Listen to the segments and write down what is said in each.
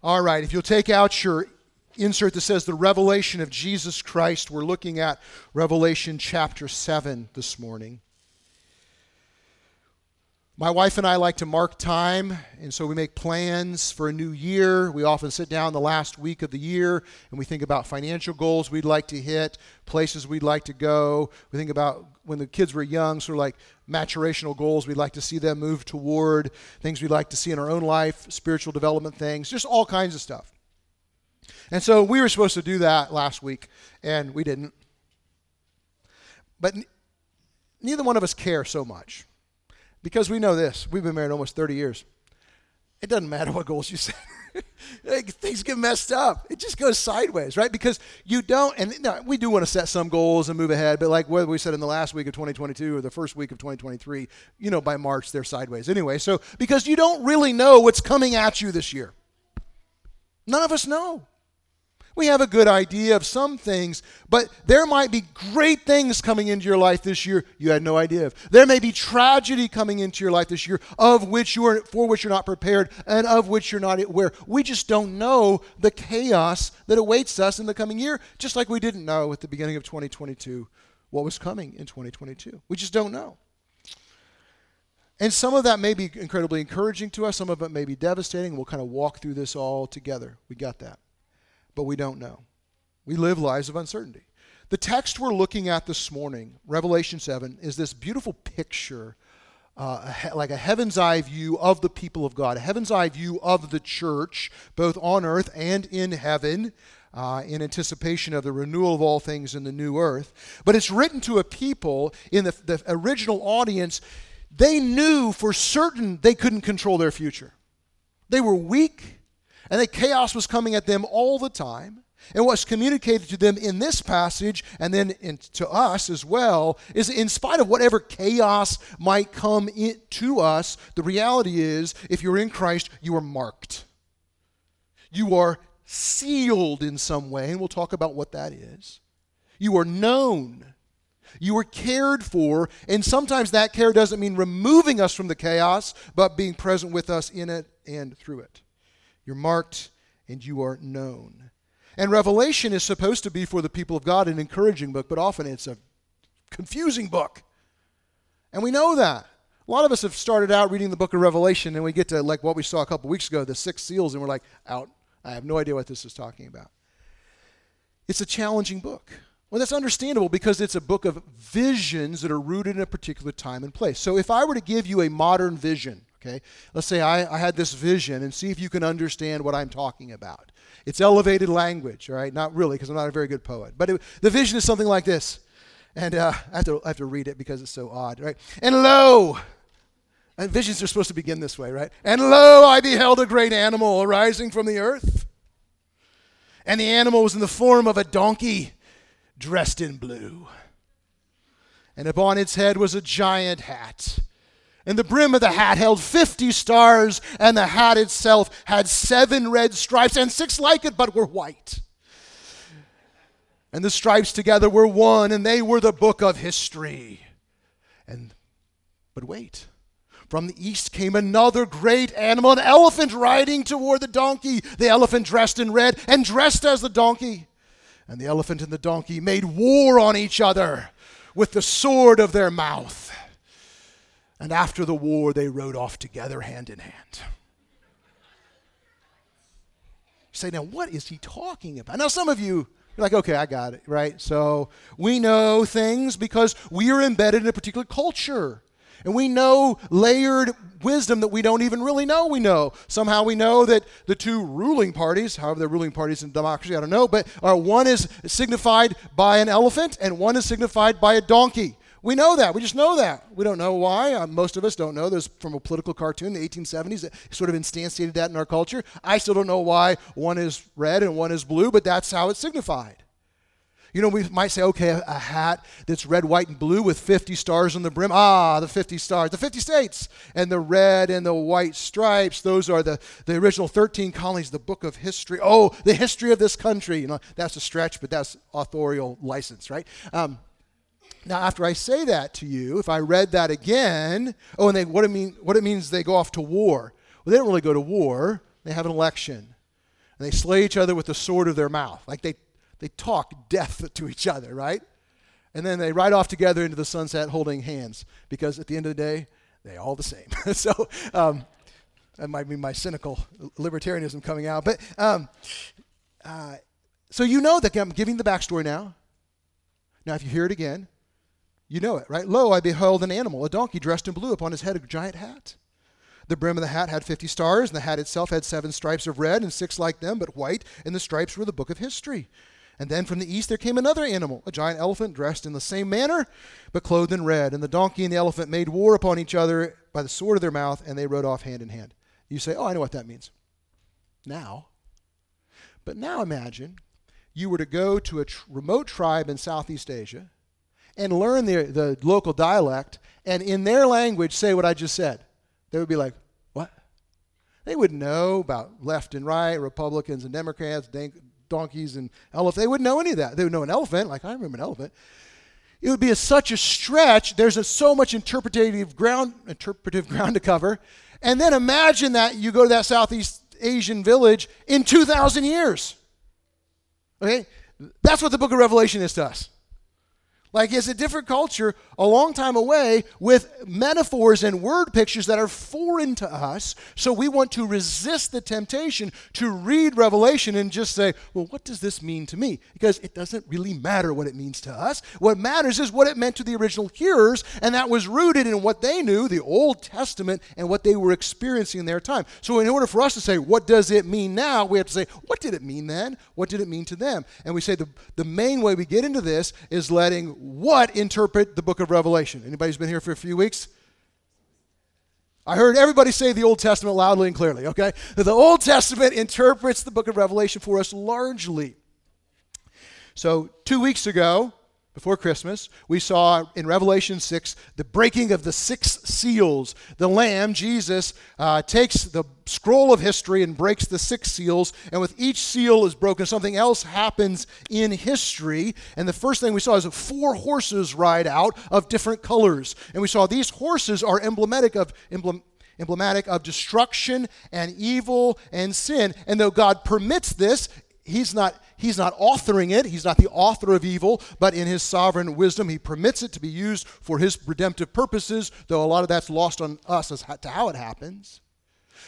All right, if you'll take out your insert that says the revelation of Jesus Christ, we're looking at Revelation chapter 7 this morning. My wife and I like to mark time, and so we make plans for a new year. We often sit down the last week of the year and we think about financial goals we'd like to hit, places we'd like to go. We think about when the kids were young, sort of like maturational goals we'd like to see them move toward, things we'd like to see in our own life, spiritual development things, just all kinds of stuff. And so we were supposed to do that last week, and we didn't. But neither one of us care so much. Because we know this we've been married almost 30 years. It doesn't matter what goals you set. things get messed up. It just goes sideways, right? Because you don't, and we do want to set some goals and move ahead, but like whether we said in the last week of 2022 or the first week of 2023, you know, by March they're sideways anyway. So because you don't really know what's coming at you this year, none of us know. We have a good idea of some things, but there might be great things coming into your life this year you had no idea of. There may be tragedy coming into your life this year of which you are for which you're not prepared and of which you're not aware. We just don't know the chaos that awaits us in the coming year, just like we didn't know at the beginning of 2022 what was coming in 2022. We just don't know. And some of that may be incredibly encouraging to us, some of it may be devastating. We'll kind of walk through this all together. We got that but we don't know. We live lives of uncertainty. The text we're looking at this morning, Revelation 7, is this beautiful picture, uh, like a heaven's eye view of the people of God, a heaven's eye view of the church, both on earth and in heaven. Uh, in anticipation of the renewal of all things in the new earth. But it's written to a people in the, the original audience, they knew for certain they couldn't control their future. They were weak, and that chaos was coming at them all the time. And what's communicated to them in this passage and then in, to us as well is in spite of whatever chaos might come to us, the reality is if you're in Christ, you are marked. You are sealed in some way, and we'll talk about what that is. You are known. You are cared for, and sometimes that care doesn't mean removing us from the chaos, but being present with us in it and through it. You're marked and you are known. And Revelation is supposed to be for the people of God an encouraging book, but often it's a confusing book. And we know that. A lot of us have started out reading the book of Revelation and we get to like what we saw a couple weeks ago, the six seals, and we're like, out. I have no idea what this is talking about. It's a challenging book. Well, that's understandable because it's a book of visions that are rooted in a particular time and place. So if I were to give you a modern vision, Okay? Let's say I, I had this vision and see if you can understand what I'm talking about. It's elevated language, all right? Not really, because I'm not a very good poet. But it, the vision is something like this. And uh, I, have to, I have to read it because it's so odd, right? And lo, and visions are supposed to begin this way, right? And lo, I beheld a great animal arising from the earth. And the animal was in the form of a donkey dressed in blue. And upon its head was a giant hat and the brim of the hat held 50 stars, and the hat itself had seven red stripes, and six like it, but were white. And the stripes together were one, and they were the book of history. And but wait. From the east came another great animal, an elephant riding toward the donkey. The elephant dressed in red and dressed as the donkey. And the elephant and the donkey made war on each other with the sword of their mouth. And after the war, they rode off together hand in hand. say, now what is he talking about? Now, some of you, you're like, okay, I got it, right? So we know things because we are embedded in a particular culture. And we know layered wisdom that we don't even really know we know. Somehow we know that the two ruling parties, however they're ruling parties in democracy, I don't know, but uh, one is signified by an elephant and one is signified by a donkey. We know that. We just know that. We don't know why. Uh, most of us don't know. There's from a political cartoon in the 1870s that sort of instantiated that in our culture. I still don't know why one is red and one is blue, but that's how it's signified. You know, we might say, okay, a, a hat that's red, white, and blue with 50 stars on the brim. Ah, the 50 stars, the 50 states. And the red and the white stripes, those are the, the original 13 colonies, the book of history. Oh, the history of this country. You know, that's a stretch, but that's authorial license, right? Um, now, after I say that to you, if I read that again, oh, and they, what, it mean, what it means they go off to war. Well, they don't really go to war, they have an election. and they slay each other with the sword of their mouth. Like they, they talk death to each other, right? And then they ride off together into the sunset holding hands because at the end of the day, they're all the same. so um, that might be my cynical libertarianism coming out. But um, uh, so you know that I'm giving the backstory now. Now, if you hear it again, you know it, right? Lo, I beheld an animal, a donkey dressed in blue, upon his head a giant hat. The brim of the hat had 50 stars, and the hat itself had seven stripes of red, and six like them, but white, and the stripes were the book of history. And then from the east there came another animal, a giant elephant dressed in the same manner, but clothed in red. And the donkey and the elephant made war upon each other by the sword of their mouth, and they rode off hand in hand. You say, Oh, I know what that means. Now. But now imagine you were to go to a tr- remote tribe in Southeast Asia and learn the, the local dialect, and in their language say what I just said. They would be like, What? They would know about left and right, Republicans and Democrats, donkeys and elephants. They wouldn't know any of that. They would know an elephant, like I remember an elephant. It would be a, such a stretch. There's a, so much interpretative ground, interpretive ground to cover. And then imagine that you go to that Southeast Asian village in 2,000 years. Okay? That's what the book of Revelation is to us. Like it's a different culture a long time away with metaphors and word pictures that are foreign to us. So we want to resist the temptation to read Revelation and just say, well, what does this mean to me? Because it doesn't really matter what it means to us. What matters is what it meant to the original hearers, and that was rooted in what they knew, the Old Testament, and what they were experiencing in their time. So in order for us to say, what does it mean now? We have to say, what did it mean then? What did it mean to them? And we say the, the main way we get into this is letting what interpret the book of Revelation? Anybody who's been here for a few weeks? I heard everybody say the Old Testament loudly and clearly, okay? The Old Testament interprets the book of Revelation for us largely. So, two weeks ago, before Christmas, we saw in Revelation 6 the breaking of the six seals. The Lamb, Jesus, uh, takes the scroll of history and breaks the six seals, and with each seal is broken, something else happens in history. And the first thing we saw is four horses ride out of different colors. And we saw these horses are emblematic of emblem, emblematic of destruction and evil and sin. And though God permits this, he's not he's not authoring it. He's not the author of evil but in his sovereign wisdom he permits it to be used for his redemptive purposes though a lot of that's lost on us as to how it happens.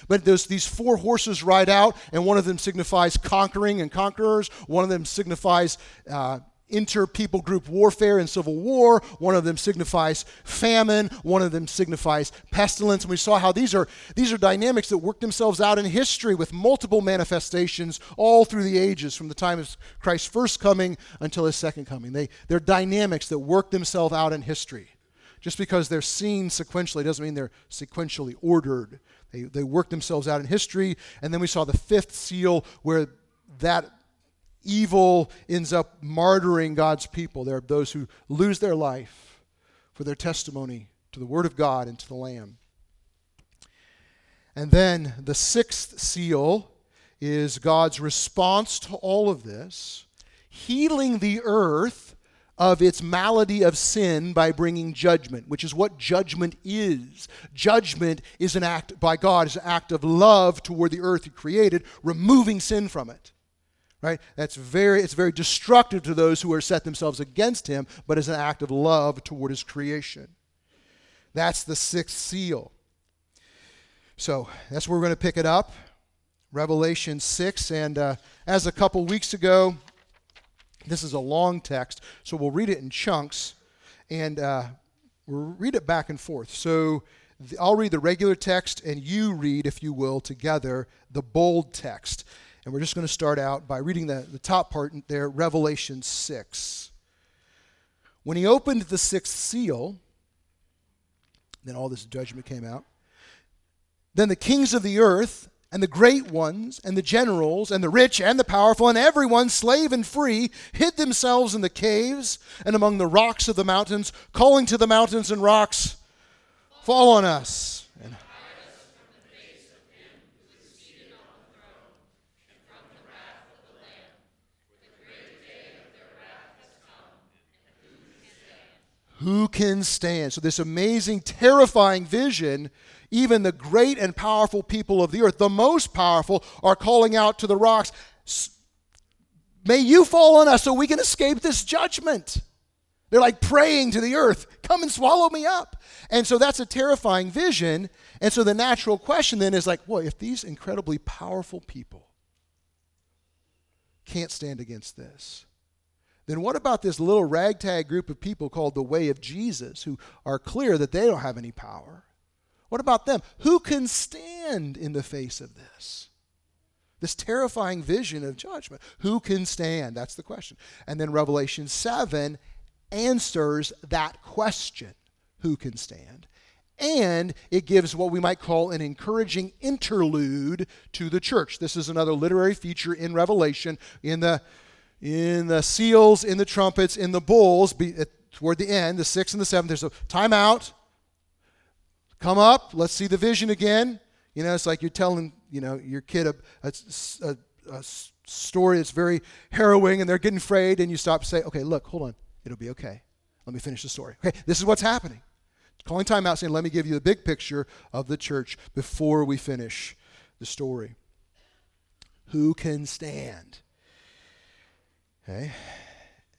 But there's these four horses ride out and one of them signifies conquering and conquerors. One of them signifies uh, inter-people group warfare and civil war. One of them signifies famine. One of them signifies pestilence. And we saw how these are these are dynamics that work themselves out in history with multiple manifestations all through the ages, from the time of Christ's first coming until his second coming. They they're dynamics that work themselves out in history. Just because they're seen sequentially doesn't mean they're sequentially ordered. They, they work themselves out in history. And then we saw the fifth seal where that evil ends up martyring God's people. There are those who lose their life for their testimony to the Word of God and to the Lamb. And then the sixth seal is God's response to all of this, healing the earth of its malady of sin by bringing judgment, which is what judgment is. Judgment is an act by God, is an act of love toward the earth He created, removing sin from it right? That's very it's very destructive to those who are set themselves against him but as an act of love toward his creation. That's the sixth seal. So that's where we're going to pick it up. Revelation 6 and uh, as a couple weeks ago this is a long text so we'll read it in chunks and uh, we'll read it back and forth. So I'll read the regular text, and you read, if you will, together the bold text. And we're just going to start out by reading the, the top part there, Revelation 6. When he opened the sixth seal, then all this judgment came out. Then the kings of the earth, and the great ones, and the generals, and the rich, and the powerful, and everyone, slave and free, hid themselves in the caves and among the rocks of the mountains, calling to the mountains and rocks, Fall on us Who can stand? So, this amazing, terrifying vision, even the great and powerful people of the earth, the most powerful, are calling out to the rocks, may you fall on us so we can escape this judgment. They're like praying to the earth, come and swallow me up. And so that's a terrifying vision. And so the natural question then is like, well, if these incredibly powerful people can't stand against this, then what about this little ragtag group of people called the Way of Jesus who are clear that they don't have any power? What about them? Who can stand in the face of this? This terrifying vision of judgment. Who can stand? That's the question. And then Revelation 7 answers that question who can stand? And it gives what we might call an encouraging interlude to the church. This is another literary feature in Revelation. In the, in the seals, in the trumpets, in the bowls, be, at, toward the end, the sixth and the seventh, there's a timeout. Come up, let's see the vision again. You know, it's like you're telling, you know, your kid a, a, a, a story that's very harrowing and they're getting afraid, and you stop and say, okay, look, hold on. It'll be okay. Let me finish the story. Okay, this is what's happening. Calling time out, saying, let me give you the big picture of the church before we finish the story. Who can stand? Okay.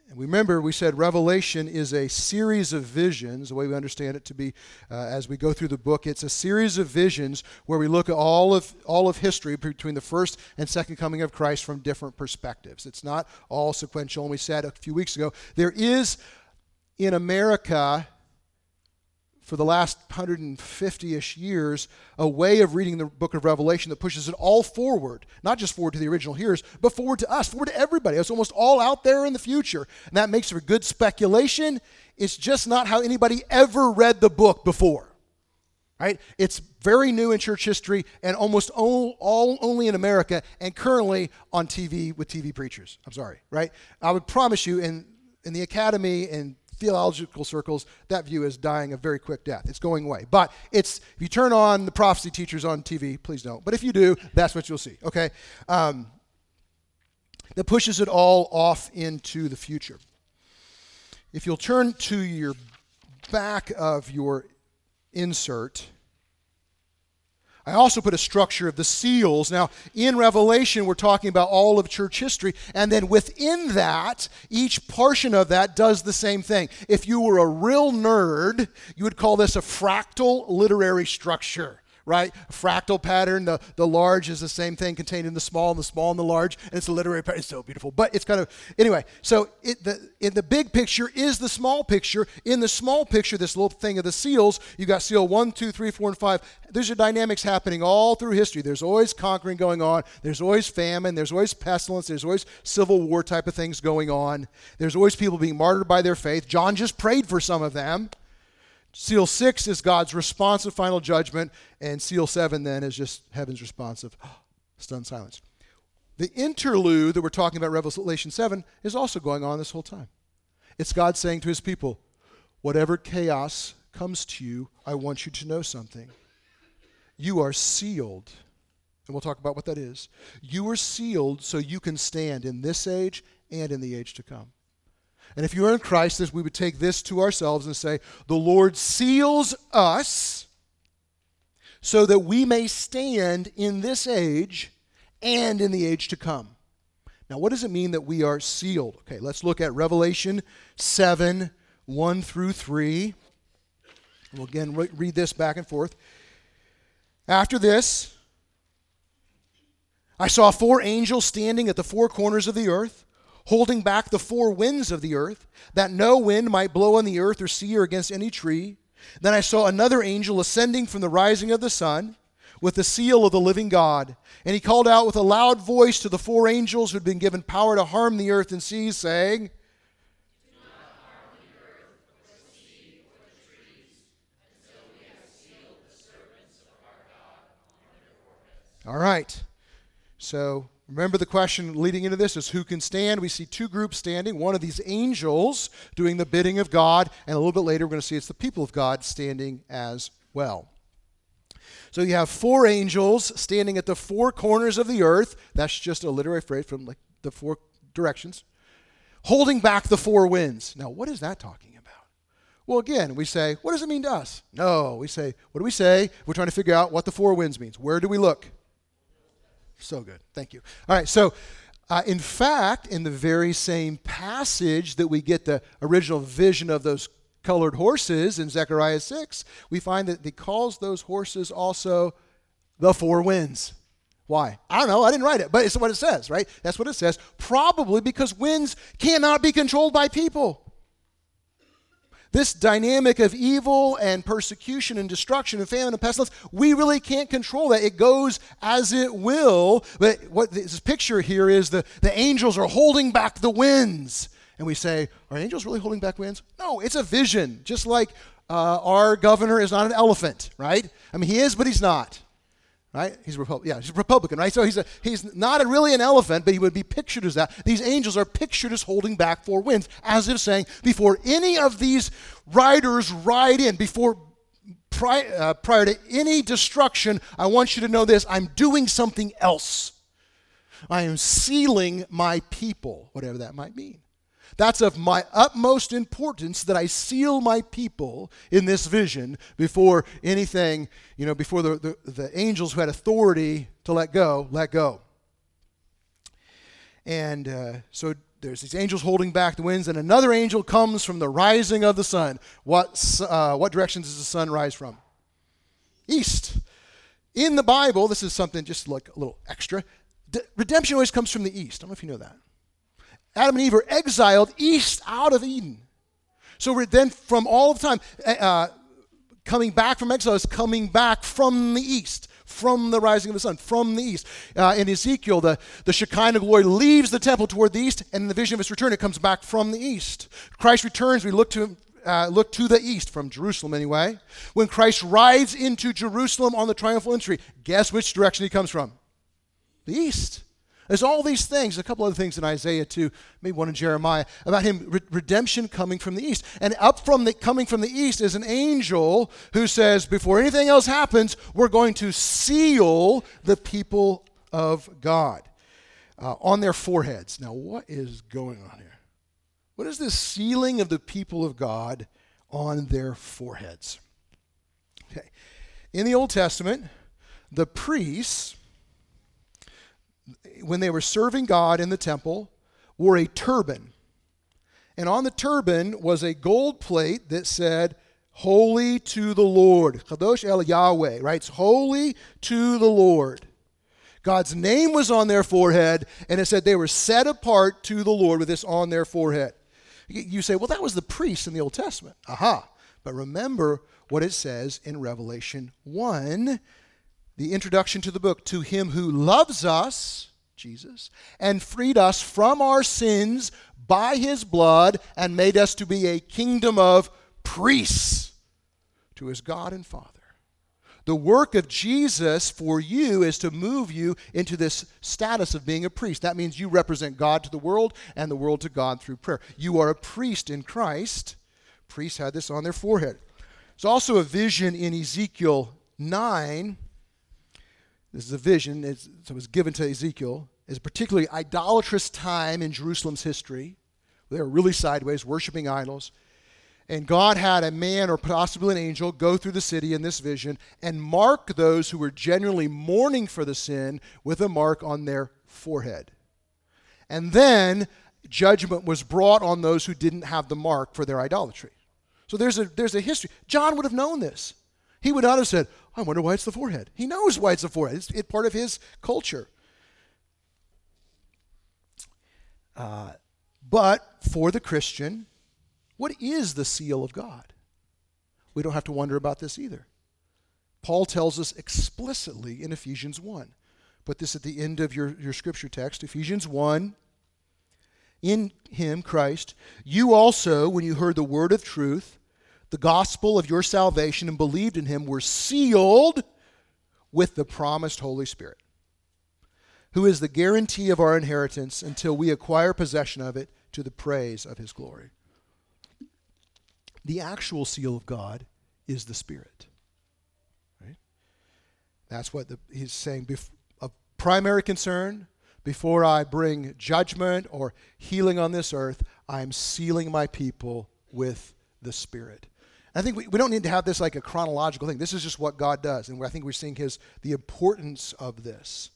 And remember, we said Revelation is a series of visions, the way we understand it to be uh, as we go through the book. It's a series of visions where we look at all of, all of history between the first and second coming of Christ from different perspectives. It's not all sequential. And we said a few weeks ago, there is in America for the last 150 ish years a way of reading the book of Revelation that pushes it all forward, not just forward to the original hearers, but forward to us, forward to everybody. It's almost all out there in the future. And that makes for good speculation. It's just not how anybody ever read the book before. Right? It's very new in church history and almost all, all only in America and currently on TV with TV preachers. I'm sorry, right? I would promise you in in the academy and theological circles, that view is dying a very quick death. It's going away. But it's if you turn on the prophecy teachers on TV, please don't. But if you do, that's what you'll see. Okay, um, that pushes it all off into the future. If you'll turn to your back of your insert. I also put a structure of the seals. Now, in Revelation, we're talking about all of church history, and then within that, each portion of that does the same thing. If you were a real nerd, you would call this a fractal literary structure right? Fractal pattern. The, the large is the same thing contained in the small, and the small and the large, and it's a literary pattern. It's so beautiful. But it's kind of, anyway, so it, the, in the big picture is the small picture. In the small picture, this little thing of the seals, you got seal one, two, three, four, and five. There's your dynamics happening all through history. There's always conquering going on. There's always famine. There's always pestilence. There's always civil war type of things going on. There's always people being martyred by their faith. John just prayed for some of them. Seal six is God's response of final judgment, and seal seven then is just heaven's response of stunned silence. The interlude that we're talking about, Revelation 7, is also going on this whole time. It's God saying to his people, whatever chaos comes to you, I want you to know something. You are sealed. And we'll talk about what that is. You are sealed so you can stand in this age and in the age to come. And if you are in Christ, we would take this to ourselves and say, The Lord seals us so that we may stand in this age and in the age to come. Now, what does it mean that we are sealed? Okay, let's look at Revelation 7 1 through 3. We'll again re- read this back and forth. After this, I saw four angels standing at the four corners of the earth holding back the four winds of the earth, that no wind might blow on the earth or sea or against any tree. Then I saw another angel ascending from the rising of the sun with the seal of the living God. And he called out with a loud voice to the four angels who had been given power to harm the earth and seas, saying, Do not harm the earth or sea or trees until we have sealed the servants of God. All right. So Remember the question leading into this is who can stand? We see two groups standing. One of these angels doing the bidding of God, and a little bit later we're going to see it's the people of God standing as well. So you have four angels standing at the four corners of the earth. That's just a literary phrase from like the four directions, holding back the four winds. Now, what is that talking about? Well, again, we say, what does it mean to us? No, we say, what do we say? We're trying to figure out what the four winds means. Where do we look? So good. Thank you. All right, so Uh, in fact, in the very same passage that we get the original vision of those colored horses in Zechariah 6, we find that he calls those horses also the four winds. Why? I don't know. I didn't write it, but it's what it says, right? That's what it says. Probably because winds cannot be controlled by people. This dynamic of evil and persecution and destruction and famine and pestilence, we really can't control that. It goes as it will. But what this picture here is the, the angels are holding back the winds. And we say, Are angels really holding back winds? No, it's a vision. Just like uh, our governor is not an elephant, right? I mean, he is, but he's not right? He's Republican. Yeah, he's a Republican, right? So he's a, he's not a, really an elephant, but he would be pictured as that. These angels are pictured as holding back four winds, as if saying, before any of these riders ride in, before prior, uh, prior to any destruction, I want you to know this: I'm doing something else. I am sealing my people, whatever that might mean. That's of my utmost importance that I seal my people in this vision before anything, you know, before the, the, the angels who had authority to let go, let go. And uh, so there's these angels holding back the winds, and another angel comes from the rising of the sun. What, uh, what direction does the sun rise from? East. In the Bible, this is something just like a little extra. redemption always comes from the east. I don't know if you know that. Adam and Eve are exiled east out of Eden. So we're then from all the time, eh, uh, coming back from exile is coming back from the east, from the rising of the sun, from the east. Uh, in Ezekiel, the, the Shekinah glory leaves the temple toward the east, and in the vision of its return, it comes back from the east. Christ returns, we look to uh, look to the east, from Jerusalem anyway. When Christ rides into Jerusalem on the triumphal entry, guess which direction he comes from? The east. There's all these things, a couple other things in Isaiah too, maybe one in Jeremiah, about him re- redemption coming from the east. And up from the coming from the east is an angel who says, before anything else happens, we're going to seal the people of God uh, on their foreheads. Now, what is going on here? What is this sealing of the people of God on their foreheads? Okay. In the Old Testament, the priests when they were serving God in the temple, wore a turban. And on the turban was a gold plate that said, Holy to the Lord. Kadosh El Yahweh? It's holy to the Lord. God's name was on their forehead, and it said they were set apart to the Lord with this on their forehead. You say, well, that was the priests in the Old Testament. Aha. But remember what it says in Revelation 1, the introduction to the book. To him who loves us, Jesus, and freed us from our sins by his blood and made us to be a kingdom of priests to his God and Father. The work of Jesus for you is to move you into this status of being a priest. That means you represent God to the world and the world to God through prayer. You are a priest in Christ. Priests had this on their forehead. There's also a vision in Ezekiel 9 this is a vision that was given to Ezekiel. It's a particularly idolatrous time in Jerusalem's history. They were really sideways, worshiping idols. And God had a man or possibly an angel go through the city in this vision and mark those who were genuinely mourning for the sin with a mark on their forehead. And then judgment was brought on those who didn't have the mark for their idolatry. So there's a, there's a history. John would have known this. He would not have said, I wonder why it's the forehead. He knows why it's the forehead. It's, it's part of his culture. Uh, but for the Christian, what is the seal of God? We don't have to wonder about this either. Paul tells us explicitly in Ephesians 1. Put this at the end of your, your scripture text Ephesians 1. In him, Christ, you also, when you heard the word of truth, the gospel of your salvation and believed in him were sealed with the promised Holy Spirit, who is the guarantee of our inheritance until we acquire possession of it to the praise of his glory. The actual seal of God is the Spirit. Right? That's what the, he's saying. Bef- a primary concern before I bring judgment or healing on this earth, I'm sealing my people with the Spirit. I think we, we don't need to have this like a chronological thing. This is just what God does. And I think we're seeing his the importance of this.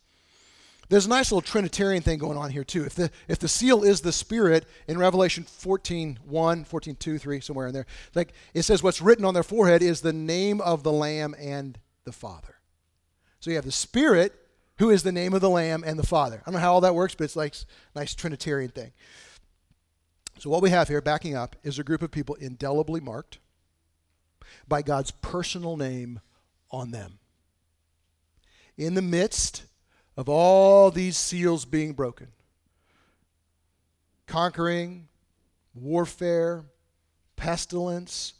There's a nice little Trinitarian thing going on here, too. If the, if the seal is the Spirit, in Revelation 14 1, 14 2, 3, somewhere in there, like it says what's written on their forehead is the name of the Lamb and the Father. So you have the Spirit, who is the name of the Lamb and the Father. I don't know how all that works, but it's like nice Trinitarian thing. So what we have here, backing up, is a group of people indelibly marked by God's personal name on them. In the midst of all these seals being broken conquering, warfare, pestilence,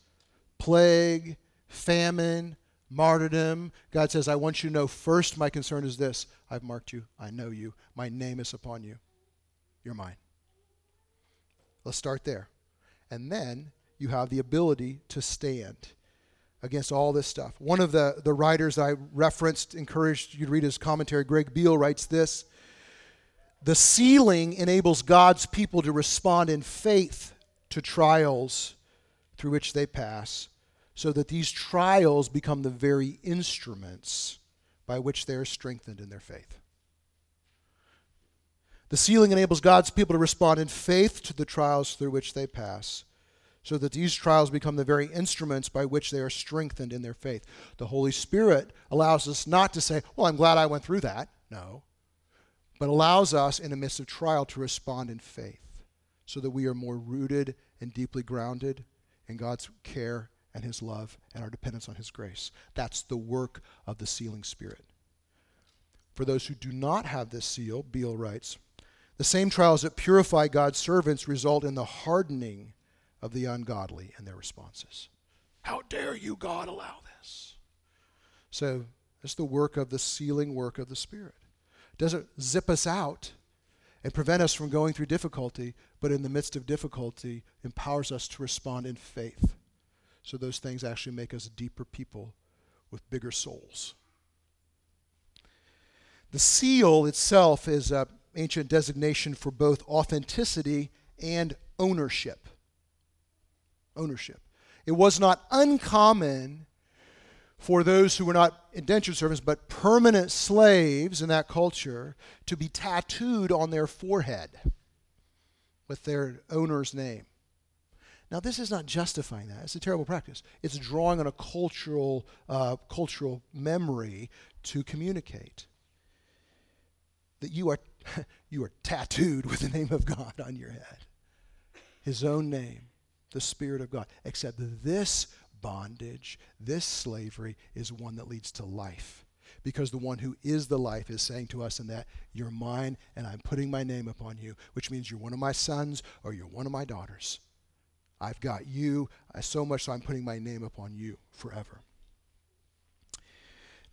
plague, famine, martyrdom. God says, I want you to know first, my concern is this I've marked you, I know you, my name is upon you. You're mine. Let's start there. And then you have the ability to stand against all this stuff. One of the, the writers I referenced, encouraged you to read his commentary, Greg Beale, writes this The sealing enables God's people to respond in faith to trials through which they pass, so that these trials become the very instruments by which they are strengthened in their faith. The sealing enables God's people to respond in faith to the trials through which they pass so that these trials become the very instruments by which they are strengthened in their faith. The Holy Spirit allows us not to say, Well, I'm glad I went through that. No. But allows us in the midst of trial to respond in faith so that we are more rooted and deeply grounded in God's care and His love and our dependence on His grace. That's the work of the sealing Spirit. For those who do not have this seal, Beale writes, the same trials that purify God's servants result in the hardening of the ungodly and their responses. How dare you, God, allow this? So, it's the work of the sealing work of the Spirit. It doesn't zip us out and prevent us from going through difficulty, but in the midst of difficulty, empowers us to respond in faith. So, those things actually make us deeper people with bigger souls. The seal itself is an ancient designation for both authenticity and ownership ownership. It was not uncommon for those who were not indentured servants but permanent slaves in that culture to be tattooed on their forehead with their owner's name. Now, this is not justifying that. It's a terrible practice. It's drawing on a cultural, uh, cultural memory to communicate that you are, you are tattooed with the name of God on your head, His own name the Spirit of God. Except this bondage, this slavery, is one that leads to life. Because the one who is the life is saying to us in that, You're mine, and I'm putting my name upon you, which means you're one of my sons or you're one of my daughters. I've got you, so much so I'm putting my name upon you forever.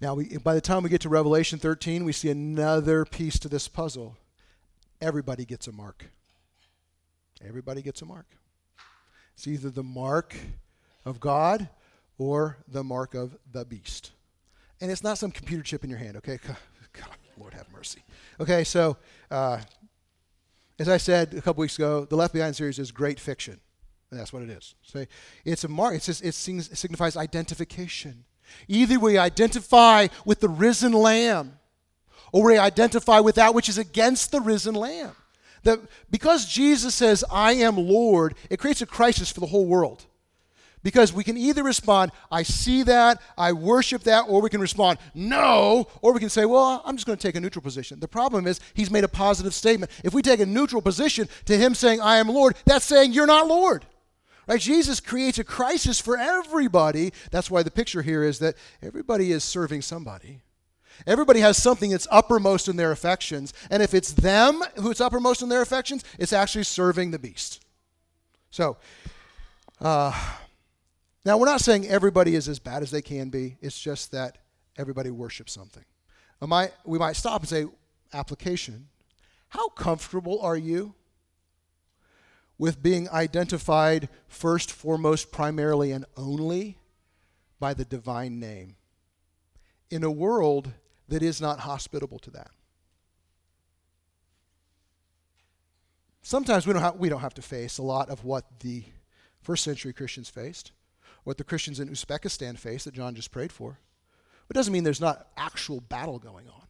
Now, we, by the time we get to Revelation 13, we see another piece to this puzzle. Everybody gets a mark. Everybody gets a mark. It's either the mark of God or the mark of the beast. And it's not some computer chip in your hand, okay? God, Lord have mercy. Okay, so uh, as I said a couple weeks ago, the Left Behind series is great fiction. And that's what it is. So it's a mark. It's just, it, it signifies identification. Either we identify with the risen lamb or we identify with that which is against the risen lamb. That because Jesus says, I am Lord, it creates a crisis for the whole world. Because we can either respond, I see that, I worship that, or we can respond, no, or we can say, well, I'm just going to take a neutral position. The problem is, he's made a positive statement. If we take a neutral position to him saying, I am Lord, that's saying you're not Lord. Right? Jesus creates a crisis for everybody. That's why the picture here is that everybody is serving somebody. Everybody has something that's uppermost in their affections. And if it's them who's uppermost in their affections, it's actually serving the beast. So, uh, now we're not saying everybody is as bad as they can be. It's just that everybody worships something. Might, we might stop and say, application. How comfortable are you with being identified first, foremost, primarily, and only by the divine name? In a world that is not hospitable to that. Sometimes we don't, have, we don't have to face a lot of what the first century Christians faced, what the Christians in Uzbekistan faced that John just prayed for. It doesn't mean there's not actual battle going on.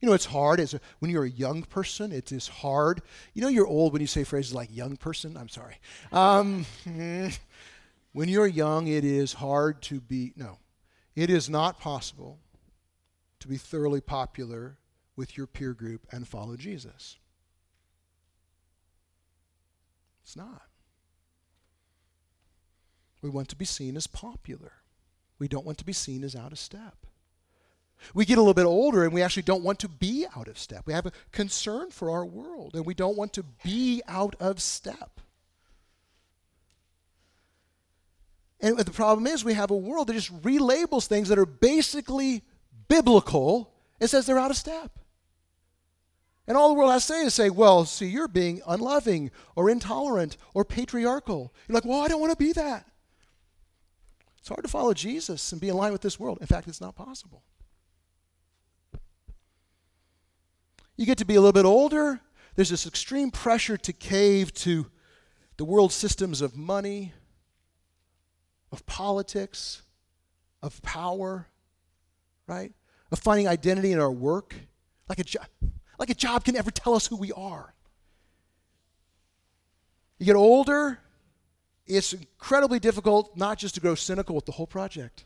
You know, it's hard. As a, when you're a young person, it is hard. You know, you're old when you say phrases like young person. I'm sorry. Um, when you're young, it is hard to be, no, it is not possible to be thoroughly popular with your peer group and follow Jesus. It's not. We want to be seen as popular. We don't want to be seen as out of step. We get a little bit older and we actually don't want to be out of step. We have a concern for our world and we don't want to be out of step. And the problem is, we have a world that just relabels things that are basically biblical it says they're out of step. And all the world has to say is say, well, see, you're being unloving or intolerant or patriarchal. You're like, well, I don't want to be that. It's hard to follow Jesus and be in line with this world. In fact, it's not possible. You get to be a little bit older, there's this extreme pressure to cave to the world systems of money, of politics, of power, right? Of finding identity in our work. Like a, job, like a job can never tell us who we are. You get older, it's incredibly difficult not just to grow cynical with the whole project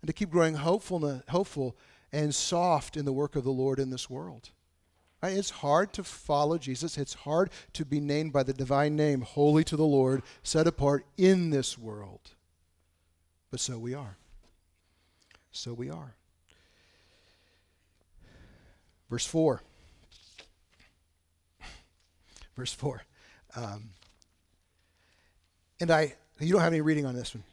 and to keep growing hopeful, hopeful and soft in the work of the Lord in this world. Right? It's hard to follow Jesus. It's hard to be named by the divine name, holy to the Lord, set apart in this world. But so we are. So we are. Verse 4. Verse 4. Um, and I, you don't have any reading on this one.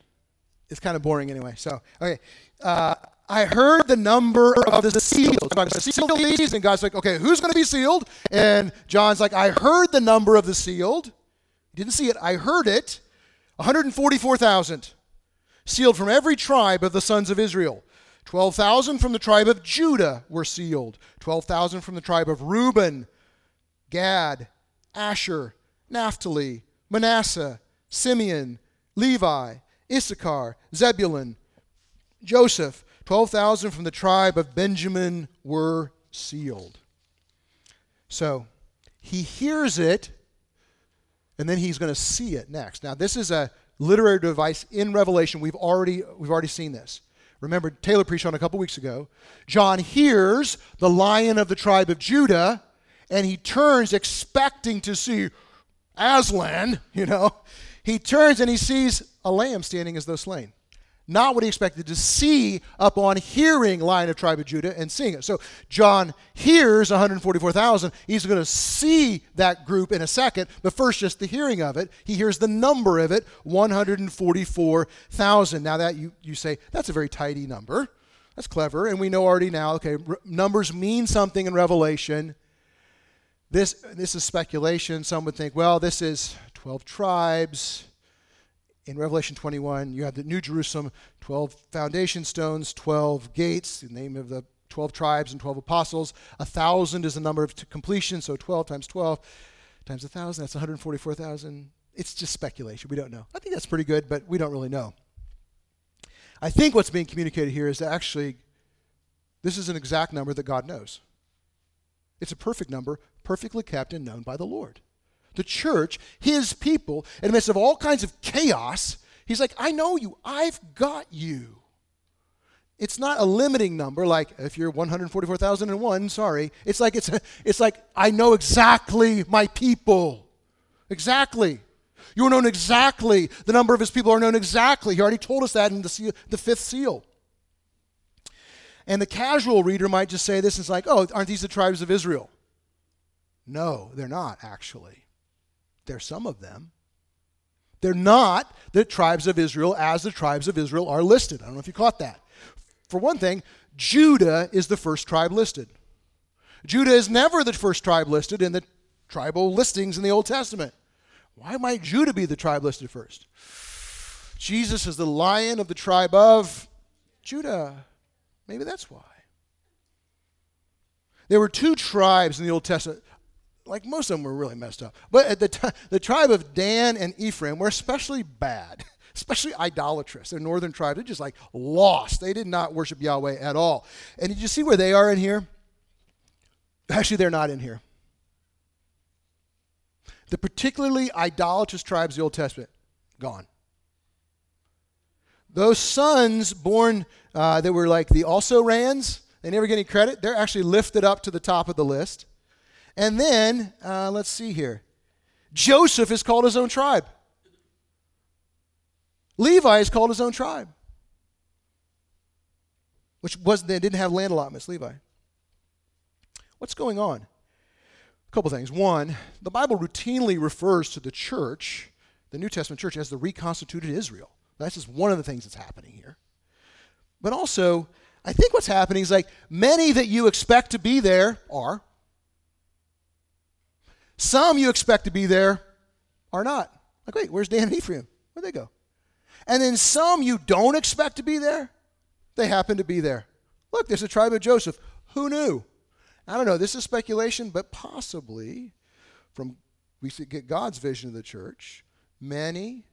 It's kind of boring anyway. So, okay. Uh, I heard the number of the seals. God sealed these, and God's like, okay, who's going to be sealed? And John's like, I heard the number of the sealed. Didn't see it. I heard it. 144,000 sealed from every tribe of the sons of Israel. 12,000 from the tribe of Judah were sealed. 12,000 from the tribe of Reuben, Gad, Asher, Naphtali, Manasseh, Simeon, Levi, Issachar, Zebulun, Joseph. 12,000 from the tribe of Benjamin were sealed. So he hears it, and then he's going to see it next. Now, this is a literary device in Revelation. We've already, we've already seen this. Remember, Taylor preached on a couple weeks ago. John hears the lion of the tribe of Judah, and he turns expecting to see Aslan, you know. He turns and he sees a lamb standing as though slain not what he expected to see upon hearing Lion of Tribe of Judah and seeing it. So John hears 144,000. He's going to see that group in a second, but first just the hearing of it. He hears the number of it, 144,000. Now that you, you say, that's a very tidy number. That's clever. And we know already now, okay, numbers mean something in Revelation. This, this is speculation. Some would think, well, this is 12 tribes in Revelation 21, you have the New Jerusalem, 12 foundation stones, 12 gates, the name of the 12 tribes and 12 apostles. A thousand is the number of completion, so 12 times 12 times a thousand, that's 144,000. It's just speculation. We don't know. I think that's pretty good, but we don't really know. I think what's being communicated here is that actually this is an exact number that God knows. It's a perfect number, perfectly kept and known by the Lord the church, his people, in the midst of all kinds of chaos, he's like, I know you. I've got you. It's not a limiting number like if you're 144,001, sorry. It's like it's a, it's like I know exactly my people. Exactly. You are known exactly. The number of his people are known exactly. He already told us that in the, seal, the fifth seal. And the casual reader might just say this is like, oh, aren't these the tribes of Israel? No, they're not actually. There's some of them. They're not the tribes of Israel as the tribes of Israel are listed. I don't know if you caught that. For one thing, Judah is the first tribe listed. Judah is never the first tribe listed in the tribal listings in the Old Testament. Why might Judah be the tribe listed first? Jesus is the lion of the tribe of Judah. Maybe that's why. There were two tribes in the Old Testament like most of them were really messed up. But at the t- the tribe of Dan and Ephraim were especially bad, especially idolatrous. Their northern tribe, they're just like lost. They did not worship Yahweh at all. And did you see where they are in here? Actually, they're not in here. The particularly idolatrous tribes of the Old Testament, gone. Those sons born uh, that were like the also rans, they never get any credit. They're actually lifted up to the top of the list. And then, uh, let's see here. Joseph is called his own tribe. Levi is called his own tribe, which wasn't they didn't have land allotments. Levi. What's going on? A couple things. One, the Bible routinely refers to the church, the New Testament church, as the reconstituted Israel. That's just one of the things that's happening here. But also, I think what's happening is like many that you expect to be there are. Some you expect to be there are not. Like, wait, where's Dan and Ephraim? Where'd they go? And then some you don't expect to be there, they happen to be there. Look, there's a tribe of Joseph. Who knew? I don't know. This is speculation, but possibly from we get God's vision of the church. Many,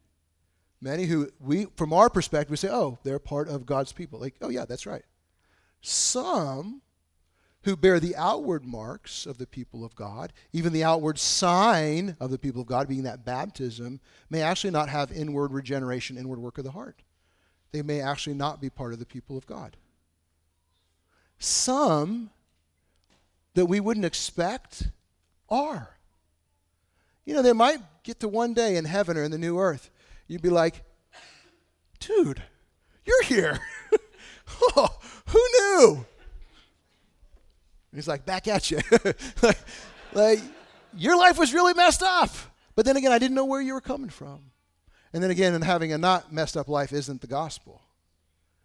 many who we, from our perspective, we say, oh, they're part of God's people. Like, oh yeah, that's right. Some who bear the outward marks of the people of God, even the outward sign of the people of God, being that baptism, may actually not have inward regeneration, inward work of the heart. They may actually not be part of the people of God. Some that we wouldn't expect are. You know, they might get to one day in heaven or in the new earth. You'd be like, dude, you're here. oh, who knew? He's like, back at you. like, like, your life was really messed up. But then again, I didn't know where you were coming from. And then again, and having a not messed up life isn't the gospel.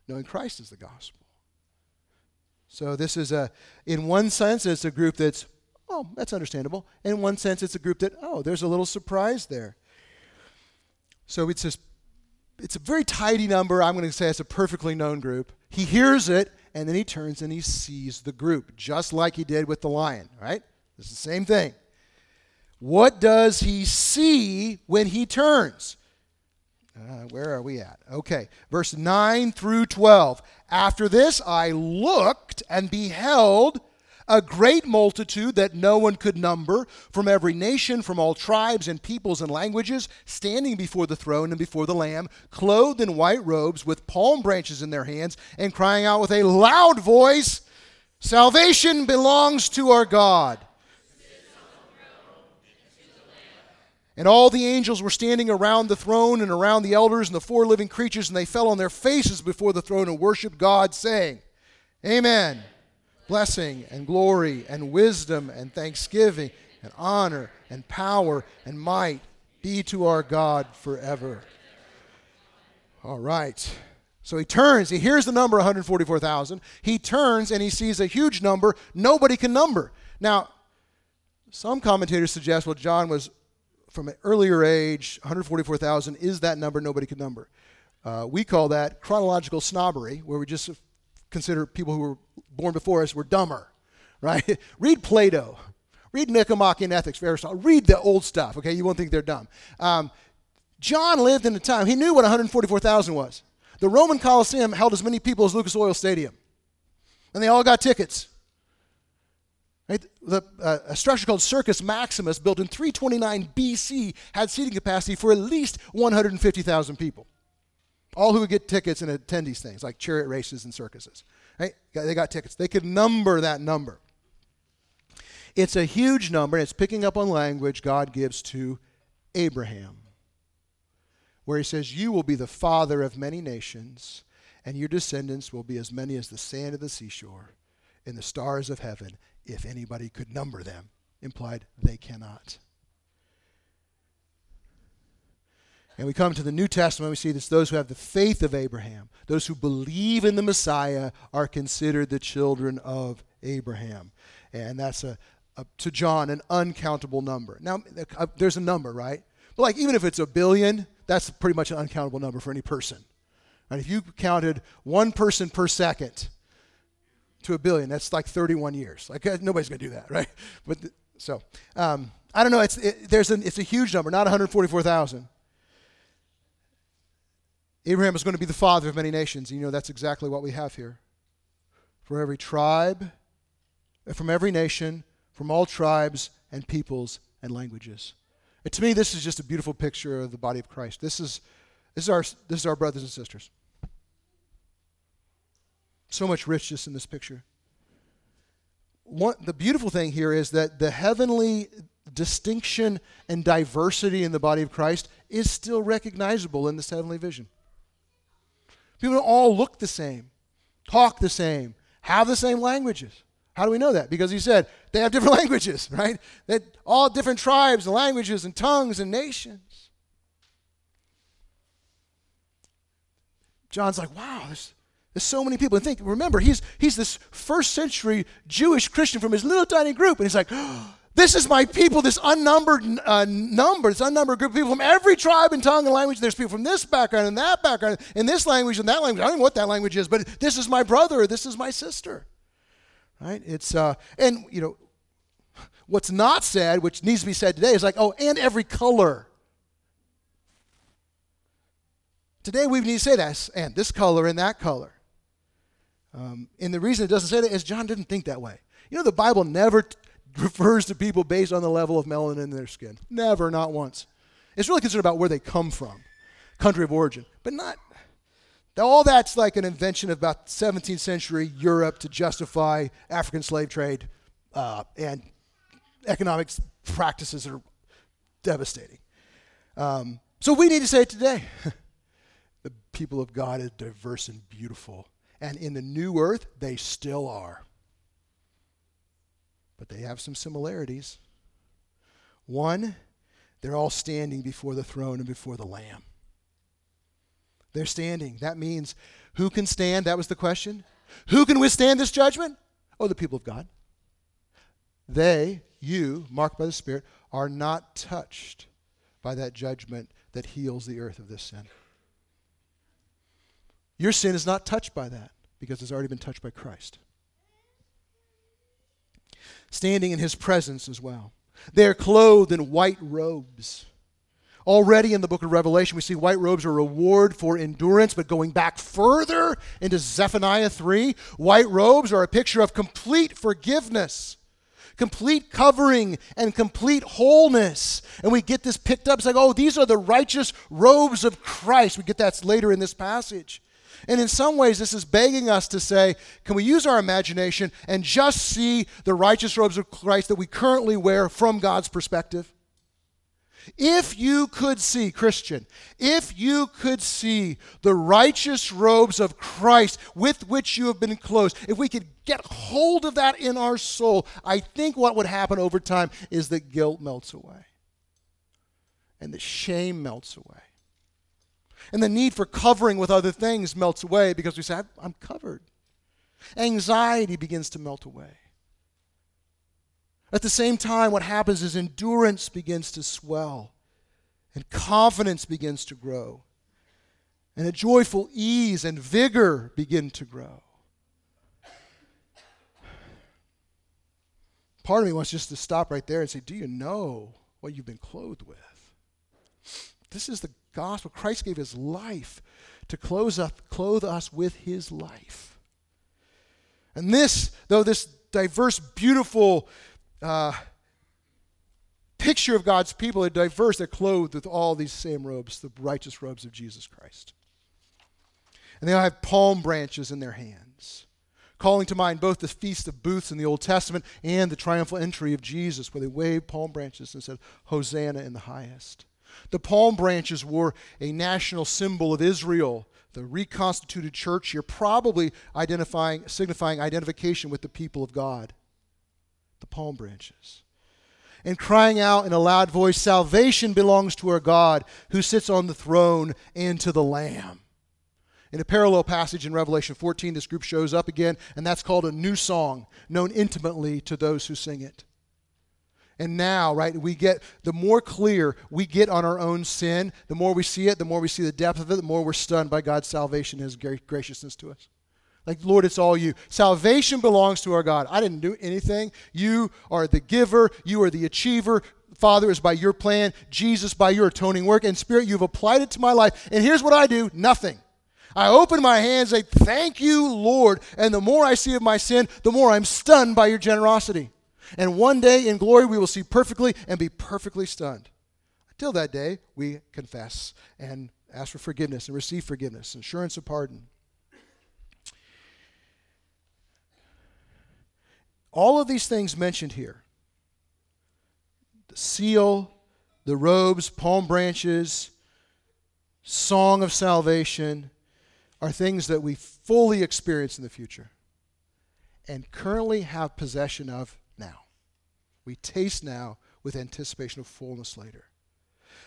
Knowing Christ is the gospel. So this is a, in one sense, it's a group that's, oh, that's understandable. In one sense, it's a group that, oh, there's a little surprise there. So it's just, it's a very tidy number. I'm going to say it's a perfectly known group. He hears it and then he turns and he sees the group, just like he did with the lion, right? It's the same thing. What does he see when he turns? Uh, where are we at? Okay, verse 9 through 12. After this I looked and beheld a great multitude that no one could number, from every nation, from all tribes and peoples and languages, standing before the throne and before the Lamb, clothed in white robes, with palm branches in their hands, and crying out with a loud voice Salvation belongs to our God. And all the angels were standing around the throne and around the elders and the four living creatures, and they fell on their faces before the throne and worshiped God, saying, Amen blessing and glory and wisdom and thanksgiving and honor and power and might be to our God forever. All right. So he turns, he hears the number 144,000. He turns and he sees a huge number nobody can number. Now, some commentators suggest, well, John was from an earlier age, 144,000 is that number nobody could number. Uh, we call that chronological snobbery, where we just consider people who were born before us were dumber, right? read Plato. Read Nicomachean Ethics, Aristotle. Read the old stuff, okay? You won't think they're dumb. Um, John lived in a time, he knew what 144,000 was. The Roman Colosseum held as many people as Lucas Oil Stadium. And they all got tickets. Right? The, uh, a structure called Circus Maximus, built in 329 BC, had seating capacity for at least 150,000 people. All who would get tickets and attend these things, like chariot races and circuses. Right? They got tickets. They could number that number. It's a huge number, and it's picking up on language God gives to Abraham, where he says, You will be the father of many nations, and your descendants will be as many as the sand of the seashore and the stars of heaven, if anybody could number them. Implied, they cannot. And we come to the New Testament, we see this those who have the faith of Abraham, those who believe in the Messiah, are considered the children of Abraham. And that's a, a to John an uncountable number. Now, uh, there's a number, right? But like even if it's a billion, that's pretty much an uncountable number for any person. Right? If you counted one person per second to a billion, that's like 31 years. Like uh, nobody's going to do that, right? But so um, I don't know. It's it, there's an, it's a huge number, not 144,000. Abraham is going to be the father of many nations. And you know, that's exactly what we have here. For every tribe, uh, from every nation, from all tribes and peoples and languages. And to me, this is just a beautiful picture of the body of Christ. This is, this is, our, this is our brothers and sisters. So much richness in this picture. One, the beautiful thing here is that the heavenly distinction and diversity in the body of Christ is still recognizable in this heavenly vision. People don't all look the same, talk the same, have the same languages. How do we know that? Because he said they have different languages, right? That all different tribes and languages and tongues and nations. John's like, wow, there's, there's so many people. And think, remember, he's, he's this first century Jewish Christian from his little tiny group. And he's like, oh, this is my people, this unnumbered uh, number, this unnumbered group of people from every tribe and tongue and language. There's people from this background and that background, and this language and that language. I don't know what that language is, but this is my brother, this is my sister. Right? It's uh, and you know, what's not said, which needs to be said today, is like, oh, and every color. Today we need to say that, and this color and that color. Um, and the reason it doesn't say that is John didn't think that way. You know, the Bible never refers to people based on the level of melanin in their skin. Never, not once. It's really concerned about where they come from, country of origin, but not. All that's like an invention of about 17th century Europe to justify African slave trade uh, and economics practices that are devastating. Um, so we need to say it today. the people of God are diverse and beautiful. And in the new earth, they still are but they have some similarities. One, they're all standing before the throne and before the Lamb. They're standing. That means who can stand? That was the question. Who can withstand this judgment? Oh, the people of God. They, you, marked by the Spirit, are not touched by that judgment that heals the earth of this sin. Your sin is not touched by that because it's already been touched by Christ standing in his presence as well. They are clothed in white robes. Already in the book of Revelation, we see white robes are a reward for endurance, but going back further into Zephaniah 3, white robes are a picture of complete forgiveness, complete covering, and complete wholeness. And we get this picked up. It's like, oh, these are the righteous robes of Christ. We get that later in this passage. And in some ways, this is begging us to say, can we use our imagination and just see the righteous robes of Christ that we currently wear from God's perspective? If you could see, Christian, if you could see the righteous robes of Christ with which you have been clothed, if we could get hold of that in our soul, I think what would happen over time is that guilt melts away and the shame melts away and the need for covering with other things melts away because we say, I'm covered. Anxiety begins to melt away. At the same time, what happens is endurance begins to swell, and confidence begins to grow, and a joyful ease and vigor begin to grow. Part of me wants just to stop right there and say, Do you know what you've been clothed with? This is the gospel. Christ gave his life to clothe us, clothe us with his life. And this, though this diverse, beautiful uh, picture of God's people are diverse, they're clothed with all these same robes, the righteous robes of Jesus Christ. And they all have palm branches in their hands, calling to mind both the Feast of Booths in the Old Testament and the triumphal entry of Jesus, where they waved palm branches and said, Hosanna in the highest. The palm branches were a national symbol of Israel, the reconstituted church here, probably identifying, signifying identification with the people of God. The palm branches. And crying out in a loud voice, Salvation belongs to our God who sits on the throne and to the Lamb. In a parallel passage in Revelation 14, this group shows up again, and that's called a new song, known intimately to those who sing it. And now, right, we get the more clear we get on our own sin, the more we see it, the more we see the depth of it, the more we're stunned by God's salvation and His graciousness to us. Like, Lord, it's all you. Salvation belongs to our God. I didn't do anything. You are the giver, you are the achiever. Father, is by your plan. Jesus, by your atoning work. And Spirit, you've applied it to my life. And here's what I do nothing. I open my hands, say, Thank you, Lord. And the more I see of my sin, the more I'm stunned by your generosity. And one day in glory we will see perfectly and be perfectly stunned. Until that day, we confess and ask for forgiveness and receive forgiveness, assurance of pardon. All of these things mentioned here the seal, the robes, palm branches, song of salvation are things that we fully experience in the future and currently have possession of. We taste now with anticipation of fullness later.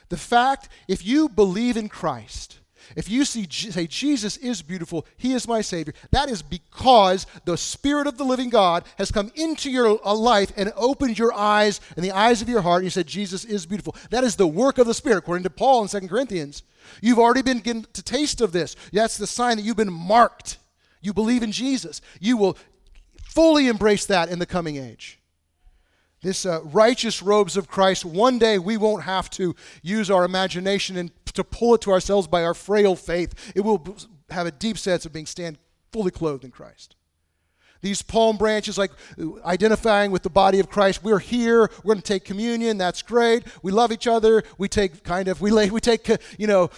The fact, if you believe in Christ, if you see, say, Jesus is beautiful, He is my Savior, that is because the Spirit of the living God has come into your uh, life and opened your eyes and the eyes of your heart, and you said, Jesus is beautiful. That is the work of the Spirit, according to Paul in 2 Corinthians. You've already been getting to taste of this. That's the sign that you've been marked. You believe in Jesus. You will fully embrace that in the coming age this uh, righteous robes of Christ, one day we won't have to use our imagination and to pull it to ourselves by our frail faith. It will have a deep sense of being stand fully clothed in Christ. These palm branches, like identifying with the body of Christ, we're here. We're going to take communion. That's great. We love each other. We take kind of we lay, we take you know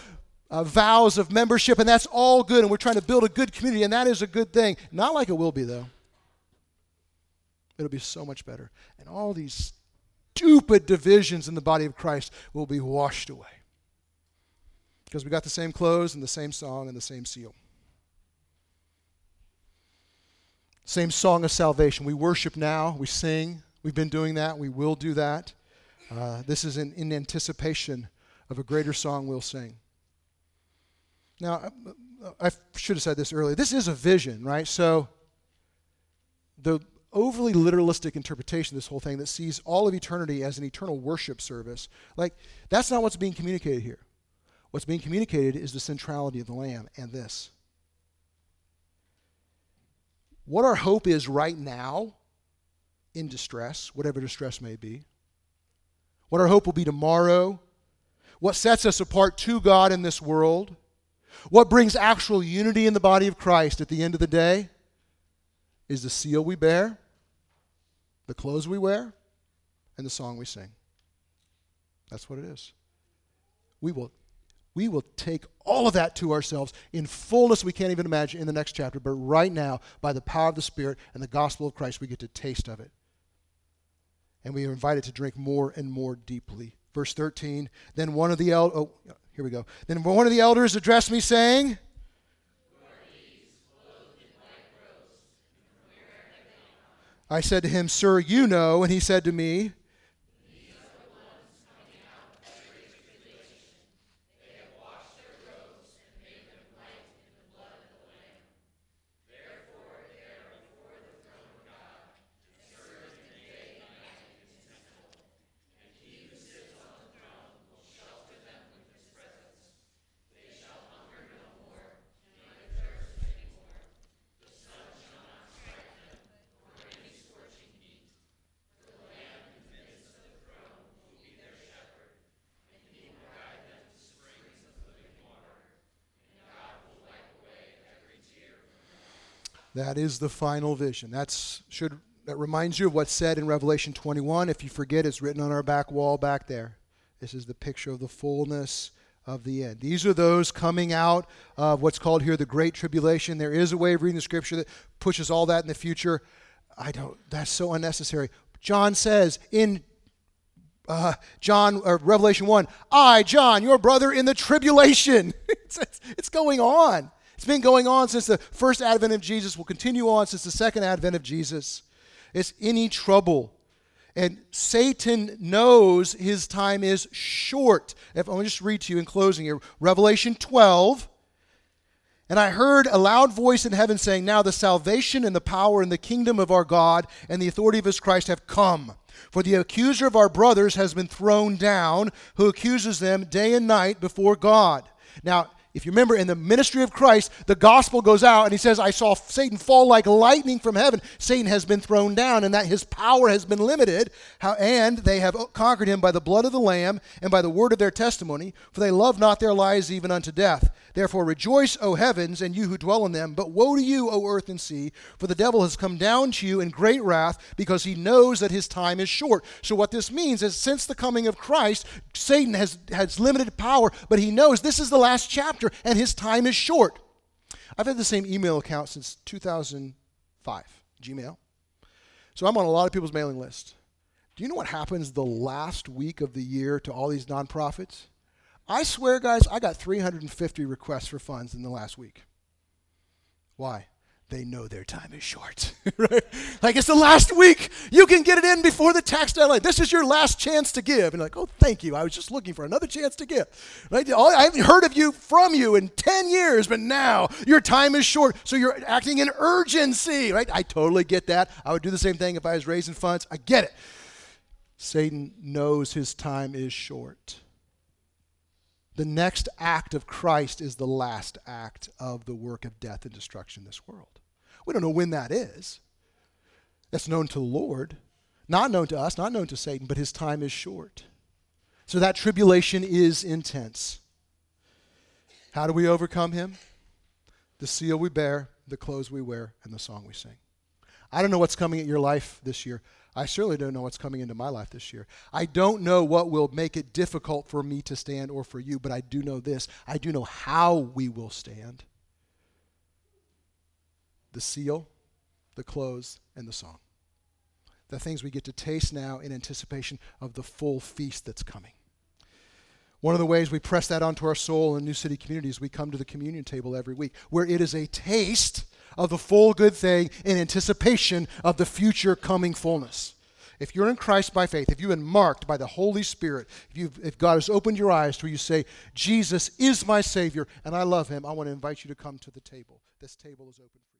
uh, vows of membership, and that's all good. And we're trying to build a good community, and that is a good thing. Not like it will be though. It'll be so much better. And all these stupid divisions in the body of Christ will be washed away. Because we got the same clothes and the same song and the same seal. Same song of salvation. We worship now, we sing. We've been doing that, we will do that. Uh, this is in, in anticipation of a greater song we'll sing. Now, I should have said this earlier. This is a vision, right? So, the overly literalistic interpretation of this whole thing that sees all of eternity as an eternal worship service. Like, that's not what's being communicated here. What's being communicated is the centrality of the Lamb and this. What our hope is right now in distress, whatever distress may be, what our hope will be tomorrow, what sets us apart to God in this world, what brings actual unity in the body of Christ at the end of the day is the seal we bear the clothes we wear, and the song we sing. That's what it is. We will, we will take all of that to ourselves in fullness we can't even imagine in the next chapter, but right now, by the power of the Spirit and the gospel of Christ, we get to taste of it. And we are invited to drink more and more deeply. Verse 13, then one of the elders, oh, here we go. Then one of the elders addressed me, saying, I said to him, Sir, you know. And he said to me, That is the final vision. That's should that reminds you of what's said in Revelation 21. If you forget, it's written on our back wall back there. This is the picture of the fullness of the end. These are those coming out of what's called here the Great Tribulation. There is a way of reading the scripture that pushes all that in the future. I don't, that's so unnecessary. John says in uh, John, or Revelation 1, I, John, your brother in the tribulation. it's, it's, it's going on. It's been going on since the first advent of Jesus, will continue on since the second advent of Jesus. It's any trouble. And Satan knows his time is short. If I'll just read to you in closing here Revelation 12. And I heard a loud voice in heaven saying, Now the salvation and the power and the kingdom of our God and the authority of his Christ have come. For the accuser of our brothers has been thrown down, who accuses them day and night before God. Now, If you remember in the ministry of Christ, the gospel goes out and he says, I saw Satan fall like lightning from heaven. Satan has been thrown down and that his power has been limited. How, and they have conquered him by the blood of the Lamb and by the word of their testimony, for they love not their lives even unto death. Therefore rejoice, O heavens, and you who dwell in them. But woe to you, O earth and sea, for the devil has come down to you in great wrath because he knows that his time is short. So what this means is since the coming of Christ, Satan has, has limited power, but he knows this is the last chapter and his time is short. I've had the same email account since 2005, Gmail. So I'm on a lot of people's mailing list. Do you know what happens the last week of the year to all these nonprofits? I swear, guys, I got 350 requests for funds in the last week. Why? They know their time is short. right? Like it's the last week. You can get it in before the tax deadline. This is your last chance to give. And like, oh, thank you. I was just looking for another chance to give. Right? I haven't heard of you from you in 10 years, but now your time is short. So you're acting in urgency. Right? I totally get that. I would do the same thing if I was raising funds. I get it. Satan knows his time is short. The next act of Christ is the last act of the work of death and destruction in this world. We don't know when that is. That's known to the Lord, not known to us, not known to Satan, but his time is short. So that tribulation is intense. How do we overcome him? The seal we bear, the clothes we wear, and the song we sing. I don't know what's coming at your life this year. I certainly don't know what's coming into my life this year. I don't know what will make it difficult for me to stand or for you, but I do know this. I do know how we will stand the seal, the clothes, and the song. The things we get to taste now in anticipation of the full feast that's coming. One of the ways we press that onto our soul in New City communities, we come to the communion table every week, where it is a taste of the full good thing in anticipation of the future coming fullness. If you're in Christ by faith, if you've been marked by the Holy Spirit, if, you if God has opened your eyes to where you say, Jesus is my Savior and I love him, I want to invite you to come to the table. This table is open for